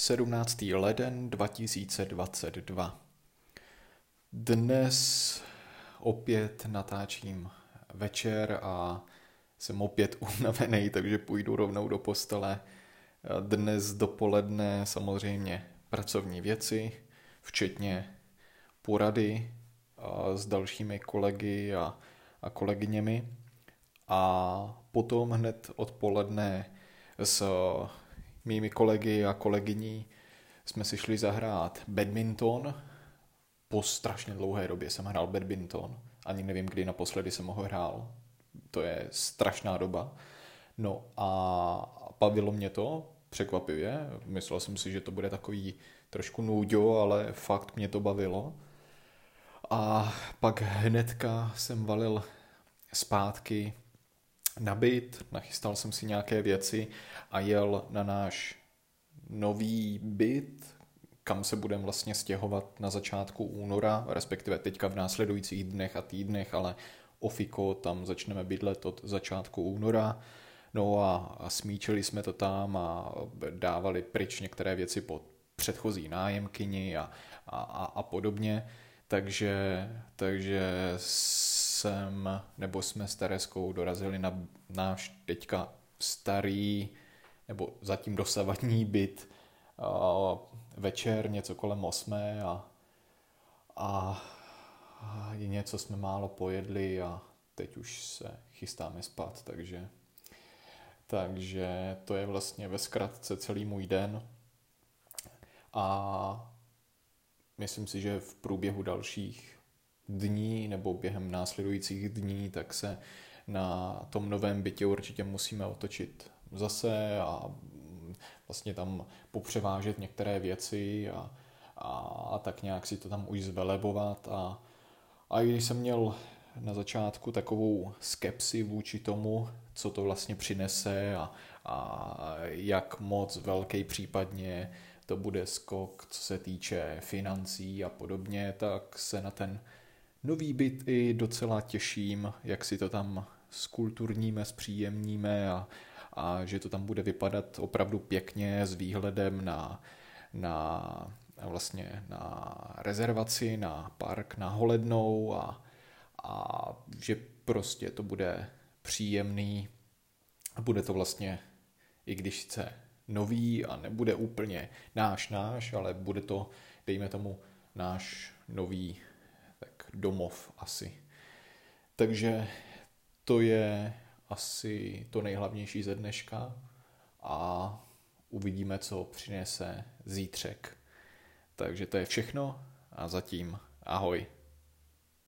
17. leden 2022. Dnes opět natáčím večer a jsem opět unavený, takže půjdu rovnou do postele. Dnes dopoledne samozřejmě pracovní věci, včetně porady s dalšími kolegy a, a kolegyněmi. A potom hned odpoledne s mými kolegy a kolegyní jsme si šli zahrát badminton. Po strašně dlouhé době jsem hrál badminton. Ani nevím, kdy naposledy jsem ho hrál. To je strašná doba. No a bavilo mě to, překvapivě. Myslel jsem si, že to bude takový trošku nůďo, ale fakt mě to bavilo. A pak hnedka jsem valil zpátky na byt, nachystal jsem si nějaké věci a jel na náš nový byt, kam se budeme vlastně stěhovat na začátku února, respektive teďka v následujících dnech a týdnech, ale ofiko tam začneme bydlet od začátku února. No a, a smíčili jsme to tam a dávali pryč některé věci pod předchozí nájemkyni a, a, a, a podobně. Takže, takže jsem, nebo jsme s Tereskou dorazili na náš teďka starý, nebo zatím dosavadní byt večer něco kolem osmé a, a, a něco jsme málo pojedli a teď už se chystáme spát, takže takže to je vlastně ve zkratce celý můj den. A myslím si, že v průběhu dalších dní nebo během následujících dní, tak se na tom novém bytě určitě musíme otočit zase a vlastně tam popřevážet některé věci a, a, a tak nějak si to tam už zvelebovat. A, a i když jsem měl na začátku takovou skepsi vůči tomu, co to vlastně přinese a, a jak moc velký případně to bude skok, co se týče financí a podobně, tak se na ten nový byt i docela těším, jak si to tam skulturníme, zpříjemníme a, a že to tam bude vypadat opravdu pěkně s výhledem na, na vlastně na rezervaci, na park, na Holednou a, a že prostě to bude příjemný. A bude to vlastně, i když chce nový a nebude úplně náš náš, ale bude to, dejme tomu, náš nový domov asi. Takže to je asi to nejhlavnější ze dneška a uvidíme, co přinese zítřek. Takže to je všechno a zatím ahoj.